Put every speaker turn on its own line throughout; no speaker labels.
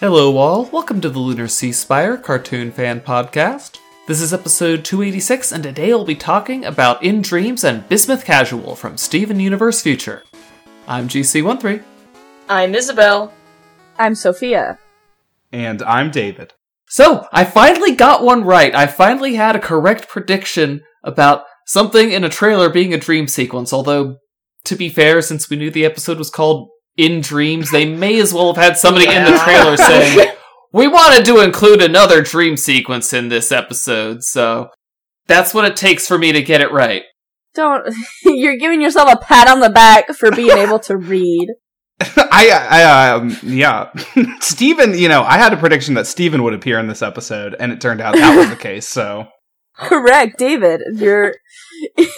Hello, all. Welcome to the Lunar Sea Spire Cartoon Fan Podcast. This is episode 286, and today I'll be talking about In Dreams and Bismuth Casual from Steven Universe Future. I'm GC13.
I'm Isabel.
I'm Sophia.
And I'm David.
So, I finally got one right. I finally had a correct prediction about something in a trailer being a dream sequence, although, to be fair, since we knew the episode was called In Dreams, they may as well have had somebody in the trailer saying, We wanted to include another dream sequence in this episode, so that's what it takes for me to get it right.
Don't. You're giving yourself a pat on the back for being able to read.
I, I, um, yeah. Steven, you know, I had a prediction that Steven would appear in this episode, and it turned out that was the case, so.
Correct, David. Your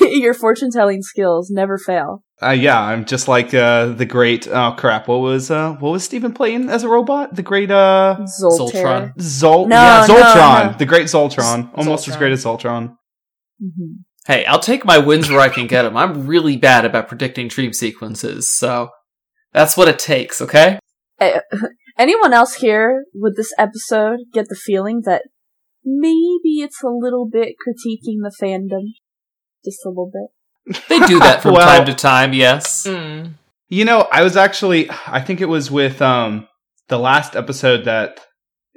your fortune telling skills never fail.
Uh, yeah, I'm just like, uh, the great, oh crap, what was, uh, what was Steven playing as a robot? The great, uh,
Zoltar.
Zoltron.
Zol-
No,
yeah, Zoltron.
no.
The great Zoltron. Almost as great as Zoltron.
Mhm.
Hey, I'll take my wins where I can get them. I'm really bad about predicting dream sequences, so that's what it takes, okay?
Anyone else here with this episode get the feeling that maybe it's a little bit critiquing the fandom? Just a little bit.
They do that from
Well-
time to time, yes.
Mm.
You know, I was actually, I think it was with, um, the last episode that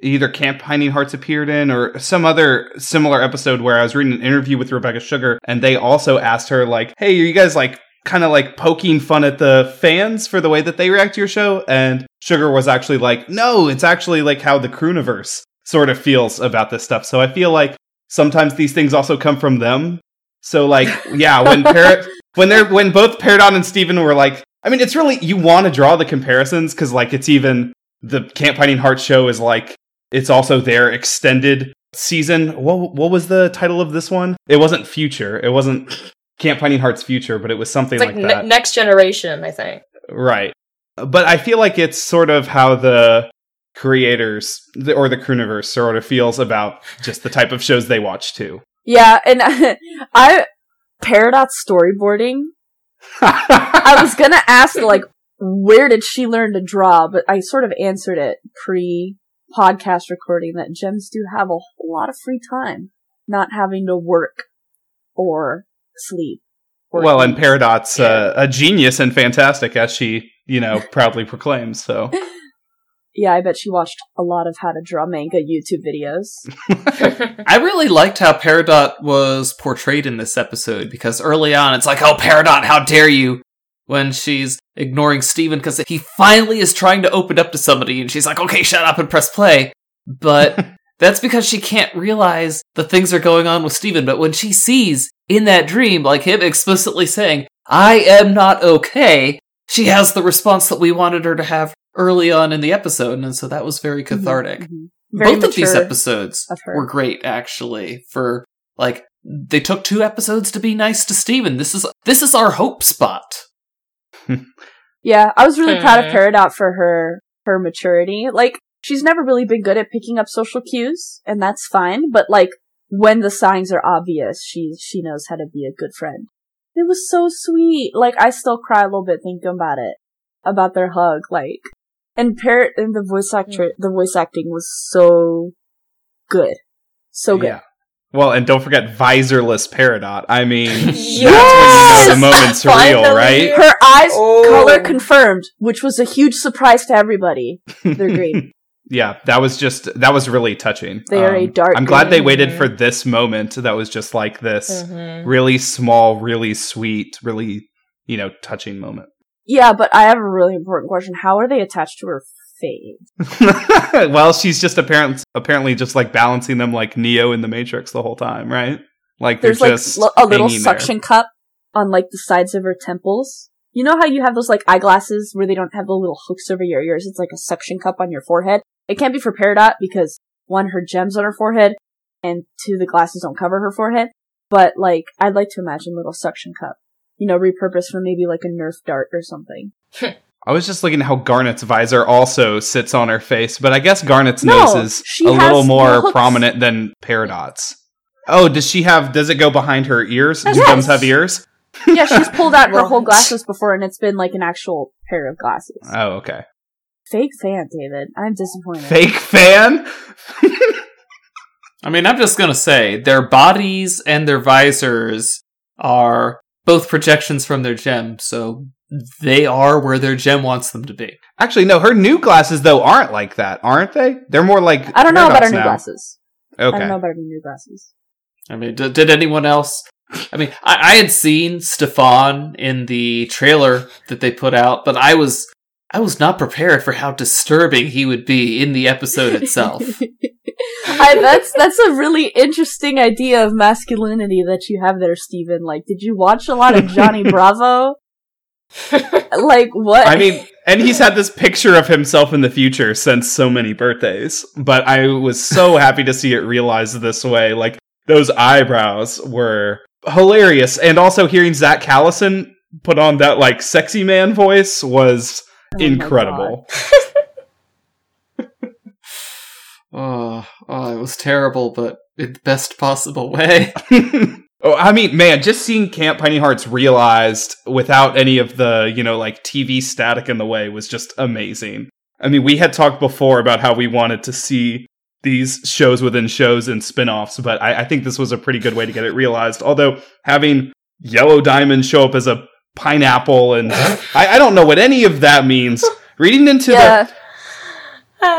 either Camp Pining Hearts appeared in or some other similar episode where I was reading an interview with Rebecca Sugar and they also asked her like, "Hey, are you guys like kind of like poking fun at the fans for the way that they react to your show?" And Sugar was actually like, "No, it's actually like how the Crewniverse sort of feels about this stuff." So I feel like sometimes these things also come from them. So like, yeah, when Parrot when they're when both Peridot and Steven were like, I mean, it's really you want to draw the comparisons because like it's even the Camp Pining Heart show is like it's also their extended season. What what was the title of this one? It wasn't Future. It wasn't Camp Pining Heart's Future, but it was something
like,
like,
ne- next generation, I think.
right. But I feel like it's sort of how the creators or the Crewniverse sort of feels about just the type of shows they watch too.
Yeah, and I Peridot storyboarding. I was gonna ask like where did she learn to draw, but I sort of answered it pre podcast recording that gems do have a whole lot of free time, not having to work or sleep. or
well, and
eat.
Peridot's uh, a genius and fantastic, as she you know proudly proclaims. So.
yeah, I bet she watched a lot of how to draw manga YouTube videos.
I really liked how Peridot was portrayed in this episode because early on it's like, oh, Peridot, how dare you? When she's ignoring Steven because he finally is trying to open up to somebody and she's like, okay, shut up and press play. But that's because she can't realize the things are going on with Steven. But when she sees in that dream, like him explicitly saying, I am not okay, she has the response that we wanted her to have early on in the episode. And so that was very cathartic
Mhm. Very
both of these episodes
of
were great actually for like they took two episodes to be nice to steven this is this is our hope spot
Yeah, I was really proud of
Hmm.
Peridot for her her maturity. Like she's never really been good at picking up social cues, and that's fine. But like when the signs are obvious, she she knows how to be a good friend. It was so sweet. Like I still cry a little bit thinking about it, about their hug. Like and Parrot and the voice actor, the voice acting was so good, so good.
Yeah. Well, and don't forget visorless Peridot. I mean,
Yes!
that's when you know the moment's real, right?
Her eyes
Oh.
color confirmed, which was a huge surprise to everybody. They're great.
Yeah, that was just that was really touching. Um,
They are a dark
I'm glad they waited for this moment. That was just like this
Mhm.
really small, really sweet, really you know touching moment.
Yeah, but I have a really important question. How are they attached to her face?
well, she's just apparently apparently just like balancing them like Neo in the Matrix the whole time, right? Like
There's like
just
l- a little
hanging there.
suction cup on like the sides of her temples. You know how you have those like eyeglasses where they don't have the little hooks over your ears? It's like a suction cup on your forehead. It can't be for Peridot because one, her gems on her forehead, and two, the glasses don't cover her forehead. But like, I'd like to imagine little suction cup. You know, repurposed for maybe like a Nerf dart or something.
I was just looking at how Garnet's visor also sits on her face, but I guess Garnet's
No,
nose is a little more
hooks.
prominent than Peridot's. Oh, does she have? Does it go behind her ears? Do
Yes.
gems have ears?
Yeah, she's pulled out her whole glasses before, and it's been like an actual pair of glasses.
Oh, okay.
Fake fan, David. I'm disappointed.
Fake fan?
I mean, I'm just gonna say their bodies and their visors are both projections from their gem, so they are where their gem wants them to be.
Actually, no, her new glasses, though, aren't like that, aren't they? They're more like.
I don't know about
Paradox
her new
now.
glasses.
Okay, I
don't know about her new glasses.
I mean, d- did anyone else? I mean, I-, I had seen Stefan in the trailer that they put out, but I was I was not prepared for how disturbing he would be in the episode itself.
I, that's that's a really interesting idea of masculinity that you have there, Steven. Like, did you watch a lot of Johnny Bravo? like what?
I mean, and he's had this picture of himself in the future since so many birthdays, but I was so happy to see it realized this way. Like, those eyebrows were hilarious. And also hearing Zach Callison put on that, like, sexy man voice was
Oh
incredible.
oh, oh, it was terrible, but in the best possible way.
oh, I mean, man, just seeing Camp Pining Hearts realized without any of the, you know, like TV static in the way was just amazing. I mean, we had talked before about how we wanted to see these shows within shows and spin offs, but I, I think this was a pretty good way to get it realized. Although having Yellow Diamond show up as a pineapple and I, I don't know what any of that means. Reading into
yeah,
the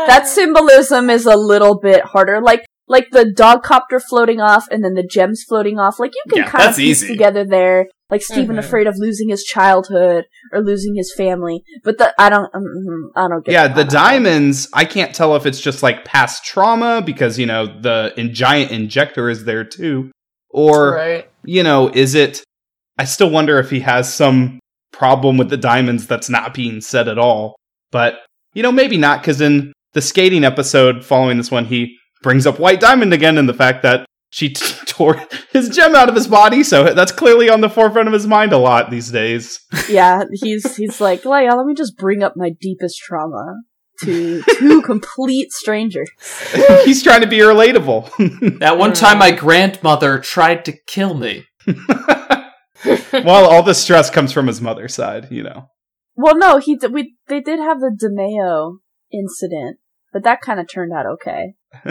that symbolism is a little bit harder. Like like the dog copter floating off and then the gems floating off. Like you can
Yeah,
kind of
that's
piece
easy.
together there. Like Steven
Mhm.
afraid of losing his childhood or losing his family. But the I don't mm, I don't get
yeah,
that.
the diamonds. I can't tell if it's just like past trauma because you know the in- giant injector is there too, or
right.
you know, is it? I still wonder if he has some problem with the diamonds that's not being said at all. But you know, maybe not because in the skating episode following this one, he brings up White Diamond again and the fact that she t- tore his gem out of his body. So that's clearly on the forefront of his mind a lot these days.
yeah, he's he's like, Leia, let me just bring up my deepest trauma to two complete strangers.
He's trying to be relatable.
That one time my mm. grandmother tried to kill me.
well, all the stress comes from his mother's side, you know.
Well, no, he did, we they did have the DeMayo incident, but that kind of turned out okay.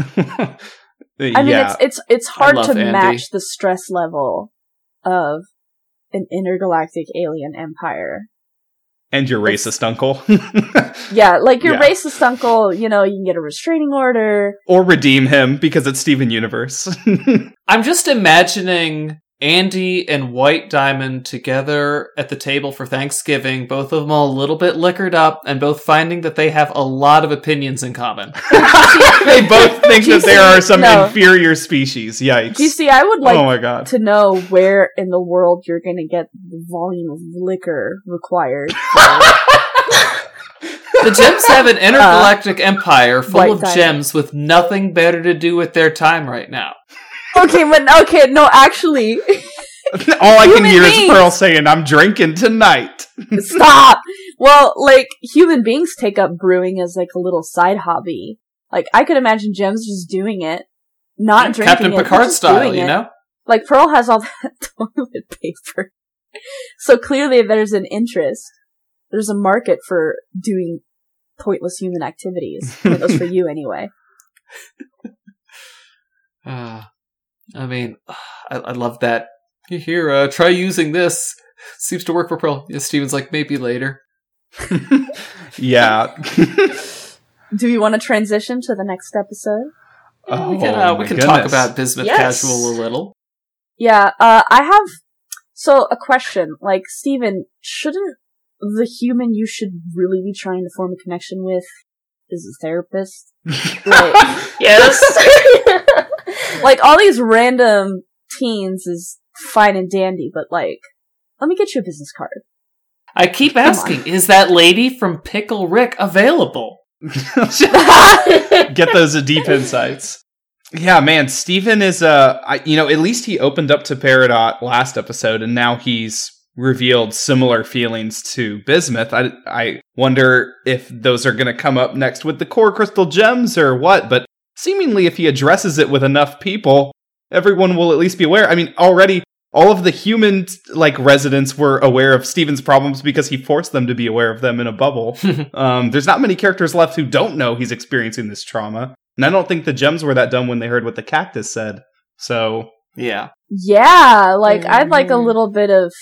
I mean, it's it's it's hard to
Andy.
match the stress level of an intergalactic alien empire.
and your racist uncle,
Yeah, like your
Yeah.
racist uncle, you know, you can get a restraining order.
or redeem him because it's Steven Universe.
I'm just imagining Andy and White Diamond together at the table for Thanksgiving, both of them a little bit liquored up, and both finding that they have a lot of opinions in common.
they both think
you
that there are some
no.
inferior species. Yikes!
See? I would like
oh my god!
to know where in the world you're going to get the volume of liquor required.
The gems have an uh, intergalactic empire full of
Diamond.
gems with nothing better to do with their time right now.
Okay, but okay, no, actually,
All I can hear is. Pearl saying, "I'm drinking tonight."
stop. Well, like human beings take up brewing as like a little side hobby. Like I could imagine Gems just doing it, not drinking
Captain
it,
Picard style, you
it.
know?
Like Pearl has all that toilet paper, so clearly there's an interest. There's a market for doing pointless human activities. Pointless for you, anyway.
Uh, I mean, I, I love that. Here, uh, try using this. Seems to work for Pearl. Yeah, Steven's like, maybe later.
yeah.
Do we want to transition to the next episode?
oh,
we can, uh, we can talk about Bismuth
Yes.
Casual a little.
Yeah, uh, I have, so a question, like, Steven, shouldn't the human you should really be trying to form a connection with is a therapist? Like,
Yes.
Like all these random teens is fine and dandy, but like, let me get you a business card.
I keep
Come on.
asking, is that lady from Pickle Rick available?
Get those deep insights. Yeah, man, Steven is uh I, you know, at least he opened up to Peridot last episode and now he's revealed similar feelings to Bismuth. I I wonder if those are going to come up next with the core crystal gems or what, but seemingly if he addresses it with enough people, everyone will at least be aware. I mean, already all of the human like residents were aware of Steven's problems because he forced them to be aware of them in a bubble. um, there's not many characters left who don't know he's experiencing this trauma. And I don't think the gems were that dumb when they heard what the cactus said. So
yeah.
Yeah, like I'd like a
Mhm.
little bit of.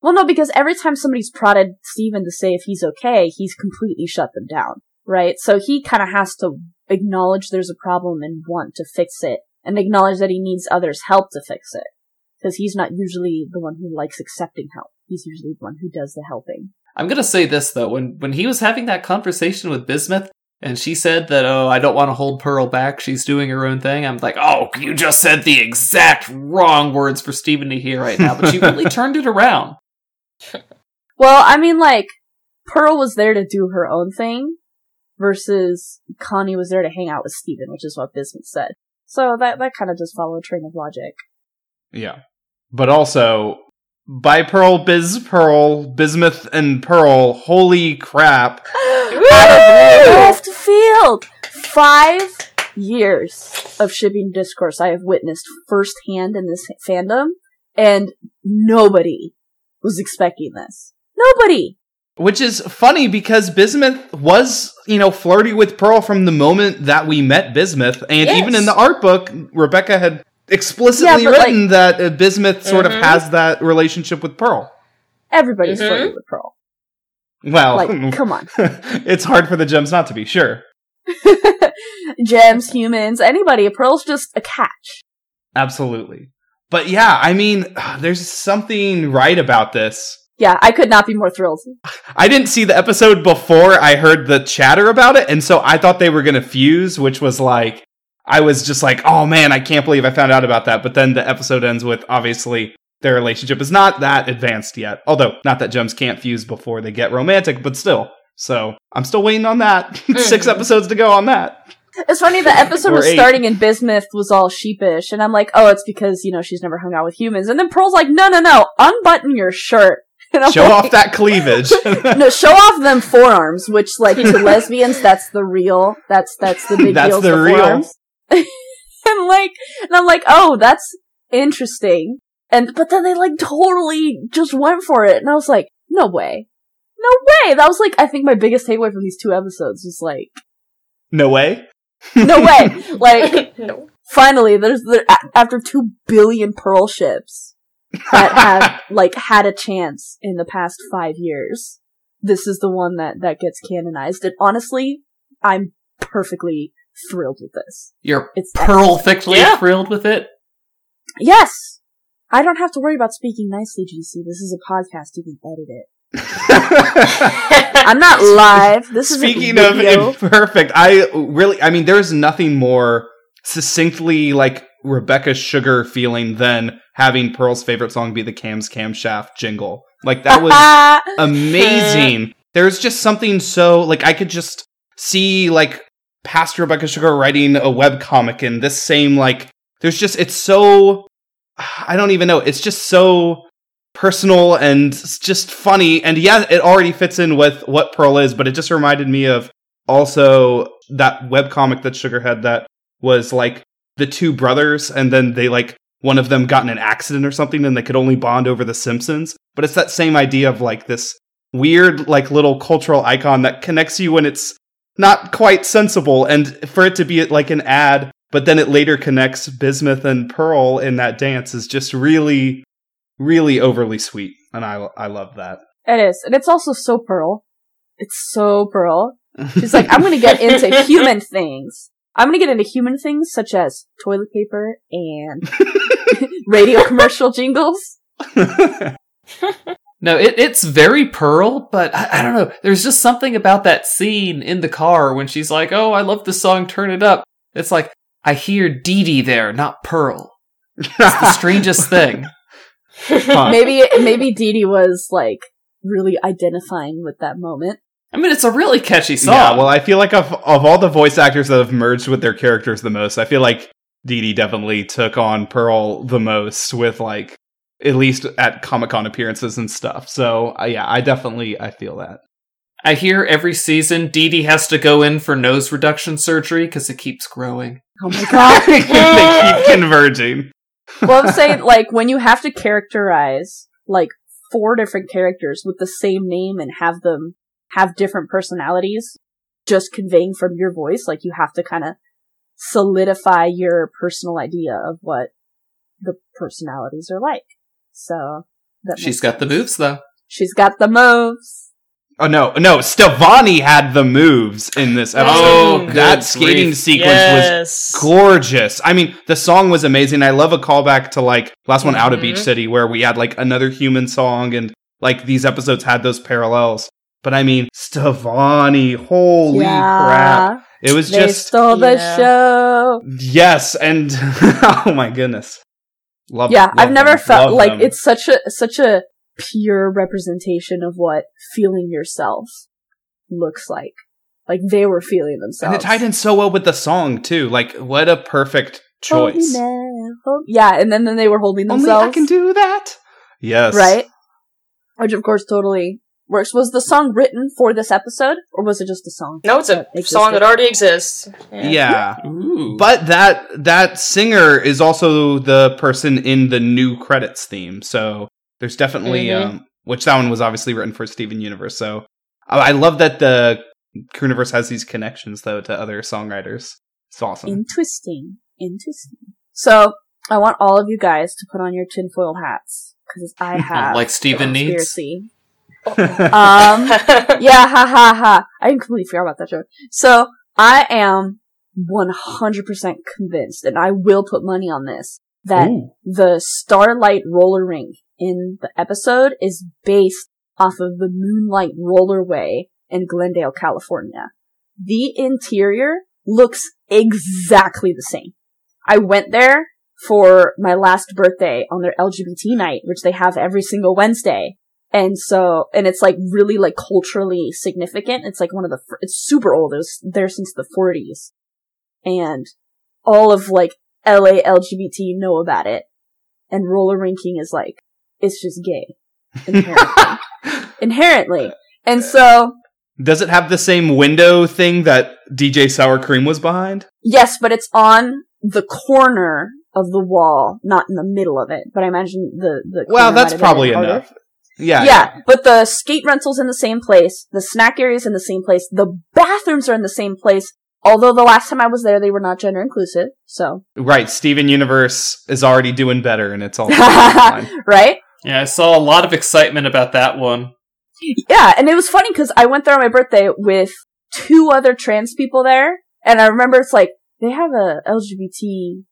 Well, no, because every time somebody's prodded Steven to say if he's okay, he's completely shut them down, right? So he kind of has to acknowledge there's a problem and want to fix it, and acknowledge that he needs others' help to fix it. Because he's not usually the one who likes accepting help. He's usually the one who does the helping.
I'm gonna say this though, when when he was having that conversation with Bismuth, and she said that, oh, I don't want to hold Pearl back, she's doing her own thing. I'm like, oh, you just said the exact wrong words for Steven to hear right now, but she really turned it around.
Well, I mean, like, Pearl was there to do her own thing, versus Connie was there to hang out with Steven, which is what Bismuth said. So that, that kind of just followed a train of logic.
yeah. But also by Pearl, Biz Pearl, Bismuth and Pearl, holy crap.
Left field! Five years of shipping discourse I have witnessed firsthand in this fandom, and nobody was expecting this. Nobody!
Which is funny because Bismuth was, you know, flirty with Pearl from the moment that we met Bismuth. And
Yes.
even in the art book, Rebecca had explicitly
Yeah, but,
written that uh, Bismuth sort of
Mhm.
has that relationship with Pearl.
Everybody's
Mhm.
flirting with Pearl.
Well,
Like, come on.
it's hard for the gems not to be, sure.
Gems, humans, anybody. Pearl's just a catch.
Absolutely. But yeah, I mean, there's something right about this.
Yeah, I could not be more thrilled.
I didn't see the episode before I heard the chatter about it, and so I thought they were going to fuse, which was like, I was just like, oh man, I can't believe I found out about that. But then the episode ends with obviously their relationship is not that advanced yet. Although, not that gems can't fuse before they get romantic, but still. So I'm still waiting on that. Six
Mhm.
episodes to go on that.
It's funny, the episode was
eight.
starting and Bismuth was all sheepish, and I'm like, oh, it's because, you know, she's never hung out with humans. And then Pearl's like, no, no, no, unbutton your shirt. And
Show
like,
off that cleavage.
no, show off them forearms, which, like, to lesbians, that's the real, that's, that's the big
That's
deal. is
the real.
and like, and I'm like, oh, that's interesting. And, but then they, like, totally just went for it. And I was like, no way. No way! That was, like, I think my biggest takeaway from these two episodes was like,
no way.
no way! Like,
no.
finally, there's the, a- after two billion Pearl ships that have like had a chance in the past five years, this is the one that that gets canonized. And honestly, I'm perfectly thrilled with this.
You're
It's
perfectly
Yeah.
thrilled with it.
Yes, I don't have to worry about speaking nicely, GC. This is a podcast. You can edit it. I'm not live. This is
Speaking of imperfect, I really, I mean, there's nothing more succinctly like Rebecca Sugar feeling than having Pearl's favorite song be the Cam's Camshaft jingle. Like that was amazing. There's just something so like I could just see like past Rebecca Sugar writing a web comic and this same like there's just it's so I don't even know. It's just so personal and it's just funny. And yeah, it already fits in with what Pearl is, but it just reminded me of also that webcomic that Sugar had that was like the two brothers and then they like one of them got in an accident or something and they could only bond over the Simpsons. But it's that same idea of like this weird like little cultural icon that connects you when it's not quite sensible and for it to be like an ad but then it later connects Bismuth and Pearl in that dance is just really really overly sweet and I I love that.
It is, and it's also so Pearl. It's so Pearl. She's like, I'm gonna get into human things. I'm gonna get into human things such as toilet paper and radio commercial jingles.
No, it, it's very Pearl, but I, I don't know. There's just something about that scene in the car when she's like, "Oh, I love the song, turn it up." It's like I hear Deedee there, not Pearl. It's the strangest thing.
Huh.
Maybe maybe Deedee was like really identifying with that moment.
I mean, it's a really catchy song.
Yeah, well, I feel like of of all the voice actors that have merged with their characters the most, I feel like Deedee definitely took on Pearl the most with like at least at Comic Con appearances and stuff. So uh, yeah, I definitely I feel that.
I hear every season Deedee has to go in for nose reduction surgery because it keeps growing.
Oh my god.
they keep converging.
well, I'm saying like when you have to characterize like four different characters with the same name and have them have different personalities, just conveying from your voice, like you have to kind of solidify your personal idea of what the personalities are like. So that
She's
makes
got the moves though.
She's got the moves.
Oh no, no, Stevonnie had the moves in this episode.
Oh,
that skating
grief.
sequence was gorgeous. I mean, the song was amazing. I love a callback to like last one out of Beach
Mhm.
City where we had like another human song and like these episodes had those parallels. But I mean, Stevonnie, holy crap. It was
They
just
stole the
Yeah.
show.
yes and oh my goodness. Love
yeah,
love
I've never
them.
felt
Love
like
them.
it's such a such a pure representation of what feeling yourself looks like. Like they were feeling themselves.
and it tied in so well with the song too. Like what a perfect
oh,
choice.
now, hold- Yeah, and then, then they were holding themselves.
Only
themselves.
I can do that. Yes.
right? Which of course totally works. Was the song written for this episode, or was it just a song?
No, it's a
Existed.
song that already exists.
Yeah.
Ooh.
But that that singer is also the person in the new credits theme. So there's definitely
Mhm.
um which that one was obviously written for Steven Universe. So I I love that the Crewniverse has these connections though to other songwriters. It's awesome.
Interesting, interesting. So I want all of you guys to put on your tinfoil hats because I have
like Steven needs.
Um, yeah, ha ha ha. I completely forgot about that joke. So I am 100% convinced, and I will put money on this, that the Starlight roller rink in the episode is based off of the Moonlight Rollerway in Glendale, California. The interior looks exactly the same. I went there for my last birthday on their LGBT night, which they have every single Wednesday. And so, and it's like really like culturally significant. It's like one of the, it's super old. It was there since the 40s. And all of like LA LGBT know about it. And roller rinking is like, it's just gay. Inherently. Inherently. And so,
Does it have the same window thing that DJ Sour Cream was behind?
yes, but it's on the corner of the wall, not in the middle of it. But I imagine the, the
Well, that's
might have been
probably enough. Yeah.
yeah, but the skate rental's in the same place, the snack area's in the same place, the bathrooms are in the same place. Although the last time I was there, they were not gender inclusive, so
Right. Steven Universe is already doing better and it's all fine.
right?
Yeah, I saw a lot of excitement about that one.
Yeah, and it was funny because I went there on my birthday with two other trans people there, and I remember it's like they have a LGBT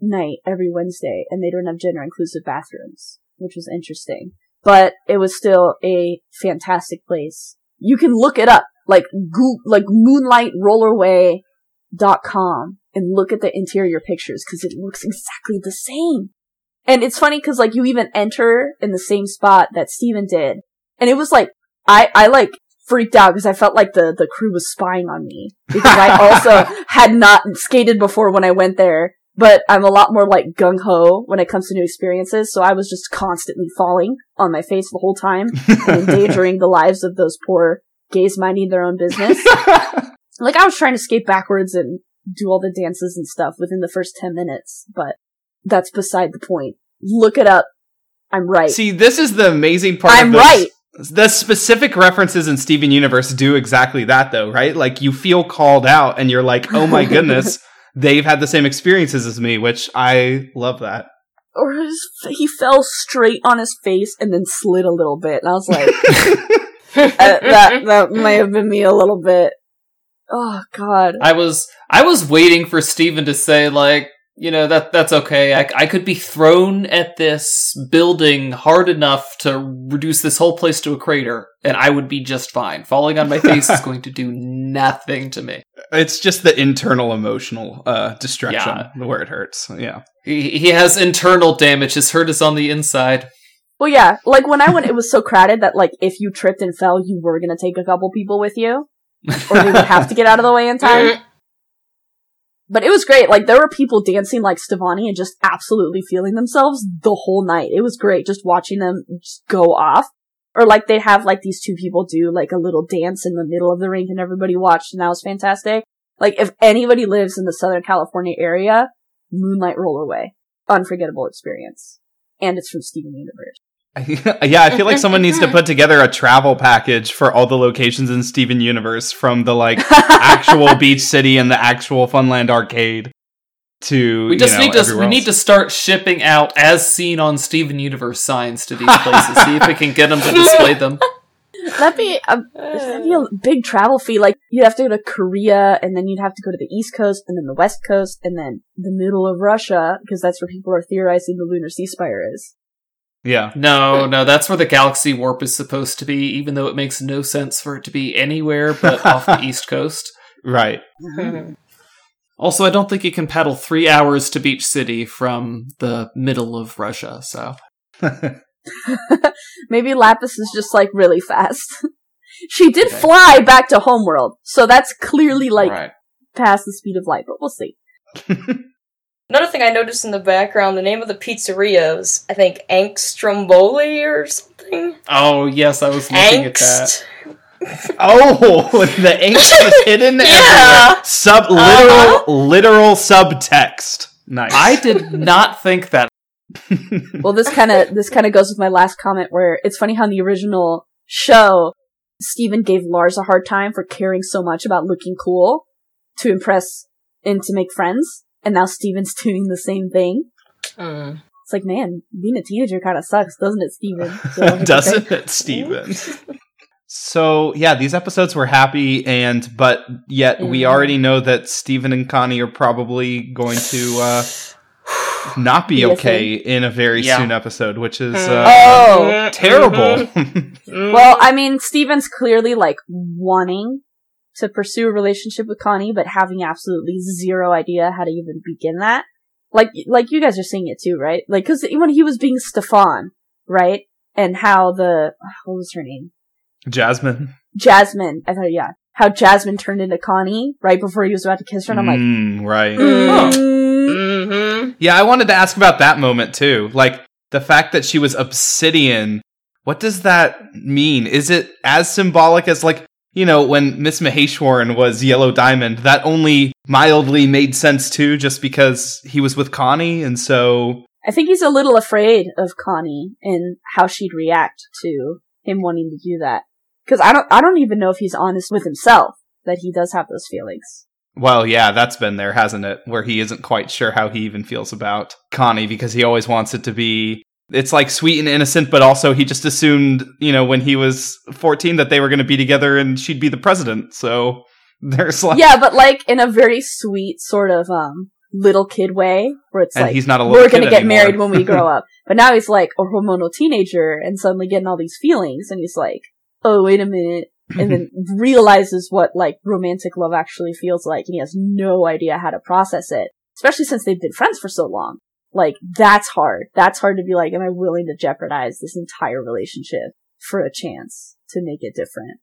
night every Wednesday, and they don't have gender inclusive bathrooms, which was interesting. But it was still a fantastic place. You can look it up, like go- like moonlightrollerway.com and look at the interior pictures because it looks exactly the same. And it's funny because like you even enter in the same spot that Steven did, and it was like I I like freaked out because I felt like the the crew was spying on me because I also had not skated before when I went there. But I'm a lot more like gung ho when it comes to new experiences, so I was just constantly falling on my face the whole time and endangering the lives of those poor gays minding their own business. like I was trying to skate backwards and do all the dances and stuff within the first 10 minutes, but that's beside the point. Look it up. I'm right.
See, this is the amazing part.
I'm
of this.
right.
The specific references in Steven Universe do exactly that, though, right? Like you feel called out, and you're like, "Oh my goodness, they've had the same experiences as me," which I love that.
or his, he fell straight on his face and then slid a little bit, and I was like, uh, that that may have been me a little bit. Oh God.
I was I was waiting for Steven to say like, you know, that that's okay. I, I could be thrown at this building hard enough to reduce this whole place to a crater, and I would be just fine. Falling on my face is going to do nothing to me.
It's just the internal emotional uh, destruction
Yeah.
where it hurts. Yeah.
He, he has internal damage. His hurt is on the inside.
Well, yeah. Like when I went, it was so crowded that like if you tripped and fell, you were gonna take a couple people with you, or they would have to get out of the way in time. But it was great. Like there were people dancing like Stevonnie and just absolutely feeling themselves the whole night. It was great just watching them just go off. Or like they'd have like these two people do like a little dance in the middle of the rink and everybody watched and that was fantastic. Like if anybody lives in the Southern California area, Moonlight Rollerway. unforgettable experience. And it's from Steven Universe.
yeah, I feel like someone needs to put together a travel package for all the locations in Steven Universe from the like actual beach city and the actual Funland arcade to
We just
you know,
need to
everywhere
we need to start shipping out as seen on Steven Universe signs to these places. See if we can get them to display them.
That'd be a, that'd be a big travel fee. Like you'd have to go to Korea, and then you'd have to go to the East Coast, and then the West Coast, and then the middle of Russia, because that's where people are theorizing the lunar sea spire is.
Yeah.
No, no, that's where the galaxy warp is supposed to be, even though it makes no sense for it to be anywhere but off the East Coast.
Right. Mm-hmm.
Also, I don't think you can paddle three hours to Beach City from the middle of Russia, so.
Maybe Lapis is just like really fast. she did
Okay.
fly back to Homeworld, so that's clearly like
right.
past the speed of light. But we'll see.
Another thing I noticed in the background, the name of the pizzeria was, I think, Angstromboli or something.
Oh, yes, I was looking at that.
Oh, the angst is hidden
Yeah.
everywhere. Sub literal
Uh-huh.
literal subtext. Nice.
I did not think that.
Well, this kind of this kind of goes with my last comment, where it's funny how in the original show, Steven gave Lars a hard time for caring so much about looking cool to impress and to make friends, and now Steven's doing the same thing.
Mm.
It's like, man, being a teenager kind of sucks, doesn't it, Steven? So,
Doesn't it, Steven? so yeah, these episodes were happy, and but yet we
Mm.
already know that Steven and Connie are probably going to uh, not be
Be
okay in a very
Yeah.
soon episode, which is
Mm.
uh,
Oh,
terrible.
Mhm.
well, I mean, Steven's clearly like wanting to pursue a relationship with Connie, but having absolutely zero idea how to even begin that. Like, like you guys are seeing it too, right? Like, cause when he was being Stefan, right? And how the, what was her name?
Jasmine.
Jasmine. I thought, yeah. How Jasmine turned into Connie right before he was about to kiss her, and I'm like,
Mm, right.
mm,
Mhm.
Yeah, I wanted to ask about that moment too. Like the fact that she was obsidian. What does that mean? Is it as symbolic as like, you know, when Miss Maheswaran was Yellow Diamond, that only mildly made sense too, just because he was with Connie, and so
I think he's a little afraid of Connie and how she'd react to him wanting to do that. Cause I don't, I don't even know if he's honest with himself that he does have those feelings.
well, yeah, that's been there, hasn't it? Where he isn't quite sure how he even feels about Connie because he always wants it to be it's like sweet and innocent, but also he just assumed, you know, when he was 14 that they were going to be together and she'd be the president. So there's like
yeah, but like in a very sweet sort of, um, little kid way where it's
and
like,
he's not a little
we're gonna get
anymore.
married when we grow up. But now he's like a hormonal teenager and suddenly getting all these feelings and he's like, oh, wait a minute. And then realizes what like romantic love actually feels like and he has no idea how to process it. Especially since they've been friends for so long. Like, that's hard. That's hard to be like, am I willing to jeopardize this entire relationship for a chance to make it different?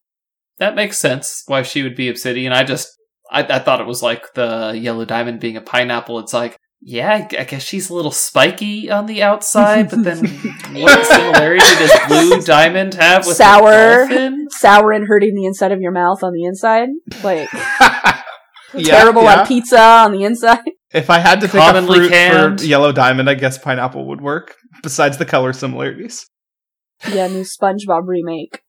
That makes sense why she would be obsidian. I just, I, I thought it was like the yellow diamond being a pineapple. It's like, yeah, I, I guess she's a little spiky on the outside, but then what similarity does blue diamond have with
Sour. Sour and hurting the inside of your mouth on the inside? Like,
Yeah,
terrible
yeah.
on pizza on the inside?
If I had to pick a fruit
canned.
for yellow diamond, I guess pineapple would work. Besides the color similarities.
Yeah, new SpongeBob remake.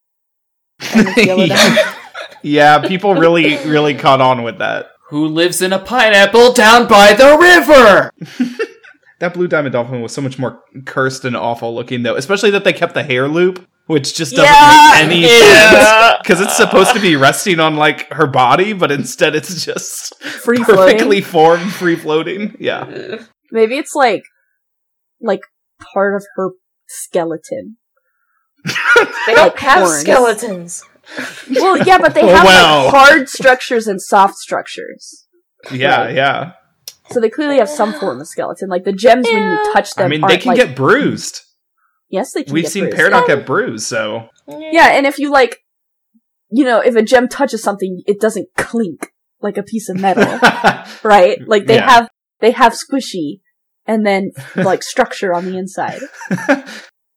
And it's yellow
yeah. yeah, people really, really caught on with that.
Who lives in a pineapple down by the river?
That blue diamond dolphin was so much more cursed and awful looking, though. Especially that they kept the hair loop, which just doesn't
Yeah,
make any
yeah.
sense. Because it's supposed to be resting on like her body, but instead it's just
Free
perfectly
floating.
formed, free floating. Yeah.
Maybe it's like, like part of her skeleton.
They don't
Like
have
horns.
skeletons.
Well, yeah, but they
Oh,
have
well.
like hard structures and soft structures.
Yeah,
Right.
yeah.
So they clearly have some form of skeleton. Like the gems, when you touch them,
I mean, they can
like-
get bruised.
Yes, they can.
We've
get
seen
bruised.
Peridot get bruised, so.
Yeah, and if you like, you know, if a gem touches something, it doesn't clink like a piece of metal, right? Like they
Yeah.
have, they have squishy, and then like structure on the inside.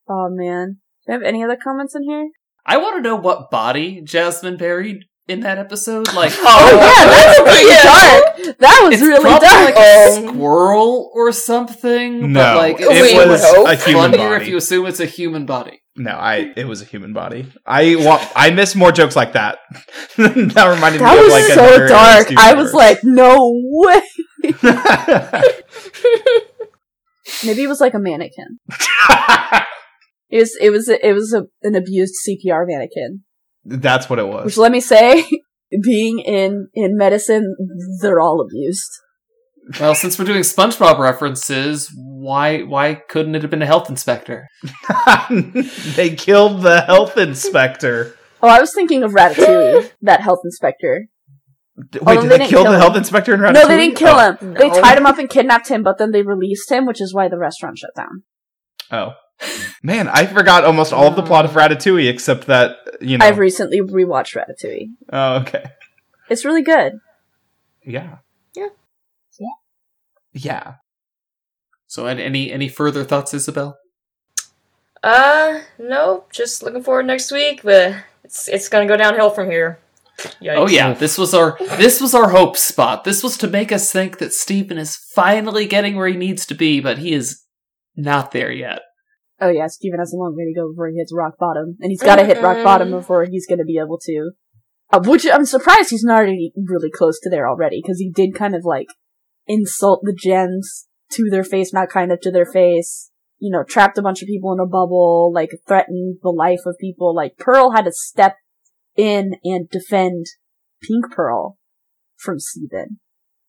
Oh man, do you have any other comments in here?
I want to know what body Jasmine buried in that episode? Like,
Oh yeah, that's pretty
Yeah.
dark. That was
it's
really
probably
dark.
like a
Um,
squirrel or something.
No,
but like
it
we hope.
was a human
funnier if you assume it's a human body.
No, I it was a human body. I want I miss more jokes like that. that reminded
That
me of
was
like
so
another
dark. I was like, no way. Maybe it was like a mannequin. It was. It was. It was a, an abused CPR mannequin.
That's what it was.
Which, let me say, being in in medicine, they're all abused.
Well, since we're doing SpongeBob references, why why couldn't it have been a health inspector?
they killed the health inspector.
Oh, I was thinking of Ratatouille, that health inspector.
D-
Although
Wait, did
they
they,
didn't
kill
kill
the
him.
health inspector in Ratatouille?
No, they didn't kill
oh.
him. They tied him up and kidnapped him, but then they released him, which is why the restaurant shut down.
Oh. Man, I forgot almost all of the plot of Ratatouille except that, you know.
I've recently rewatched Ratatouille.
oh, okay.
It's really good.
Yeah.
Yeah.
Yeah.
Yeah.
So, any any further thoughts, Isabel?
Uh, no, just looking forward next week, but it's it's gonna go downhill from here. Yikes.
Oh yeah, this was our this was our hope spot. This was to make us think that Steven is finally getting where he needs to be, but he is not there yet.
Oh yeah, Steven has a long way to go before he hits rock bottom, and he's got to hit rock bottom before he's going to be able to. Uh, which I'm surprised he's not already really close to there already, because he did kind of like insult the gens to their face, not kind of to their face. You know, trapped a bunch of people in a bubble, like threatened the life of people. Like Pearl had to step in and defend Pink Pearl from Steven.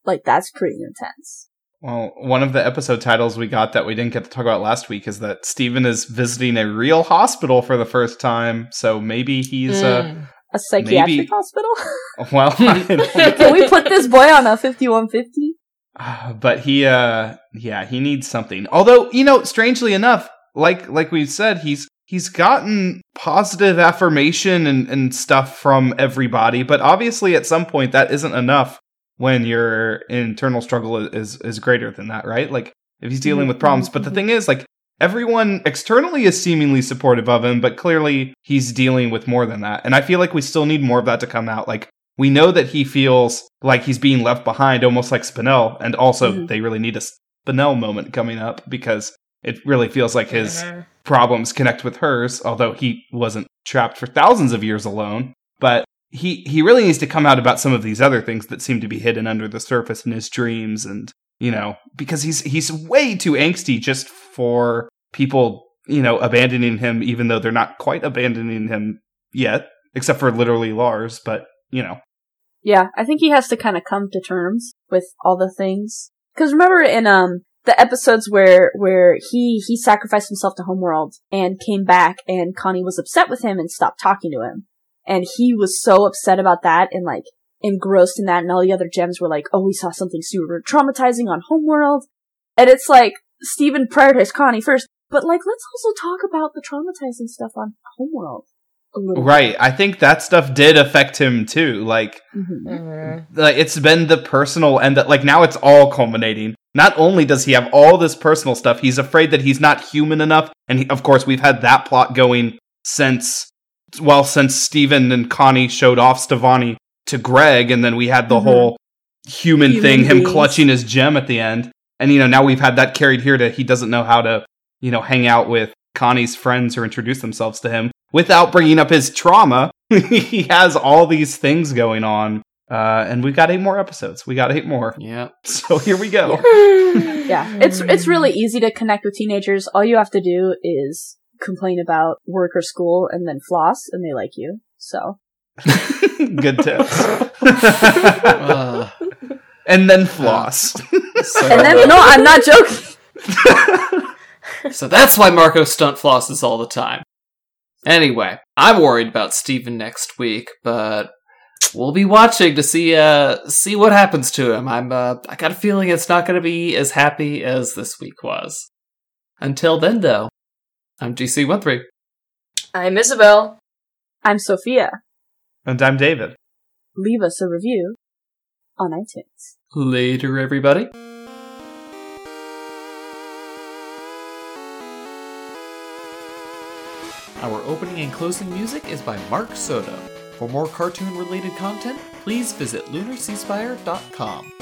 Like that's pretty intense.
Well, one of the episode titles we got that we didn't get to talk about last week is that Steven is visiting a real hospital for the first time. So maybe he's, uh,
Mm.
A psychiatric
Maybe-
hospital?
well,
Can we put this boy on a 5150?
Uh, but he uh yeah he needs something although you know strangely enough like like we said he's he's gotten positive affirmation and, and stuff from everybody but obviously at some point that isn't enough when your internal struggle is is greater than that right like if he's dealing with problems but the thing is like everyone externally is seemingly supportive of him but clearly he's dealing with more than that and i feel like we still need more of that to come out like we know that he feels like he's being left behind, almost like Spinel, and also
Mhm.
they really need a Spinel moment coming up because it really feels like his
Mhm.
problems connect with hers, although he wasn't trapped for thousands of years alone. But he he really needs to come out about some of these other things that seem to be hidden under the surface in his dreams, and you know because he's he's way too angsty just for people you know abandoning him, even though they're not quite abandoning him yet, except for literally Lars. But you know.
Yeah, I think he has to kind of come to terms with all the things. Cause remember in, um, the episodes where, where he, he sacrificed himself to Homeworld and came back and Connie was upset with him and stopped talking to him. And he was so upset about that and like engrossed in that and all the other gems were like, oh, we saw something super traumatizing on Homeworld. And it's like, Steven prioritized Connie first, but like, let's also talk about the traumatizing stuff on Homeworld a little.
Right. I think that stuff did affect him too. Like,
hmm
Mhm.
like it's been the personal and that like now it's all culminating. Not only does he have all this personal stuff, he's afraid that he's not human enough. And he, of course, we've had that plot going since, well, since Steven and Connie showed off Stevonnie to Greg, and then we had the
Mhm.
whole human,
Human
thing, him clutching his gem at the end. And you know, now we've had that carried here to he doesn't know how to, you know, hang out with Connie's friends or introduce themselves to him without bringing up his trauma. he has all these things going on. Uh, and we've got eight more episodes. We got eight more.
Yeah.
So here we go.
Yeah, it's it's really easy to connect with teenagers. All you have to do is complain about work or school and then floss and they like you. So,
Good tips.
Uh,
and then floss.
so,
and then no, I'm not joking.
so that's why Marco stunt flosses all the time. Anyway, I'm worried about Steven next week, but we'll be watching to see uh see what happens to him. I'm uh I got a feeling it's not going to be as happy as this week was. Until then though, I'm GC13.
I'm Isabel.
I'm Sophia.
and I'm David.
Leave us a review on iTunes.
Later everybody. Our opening and closing music is by Mark Soto. For more cartoon related content, please visit lunarseaspire.com.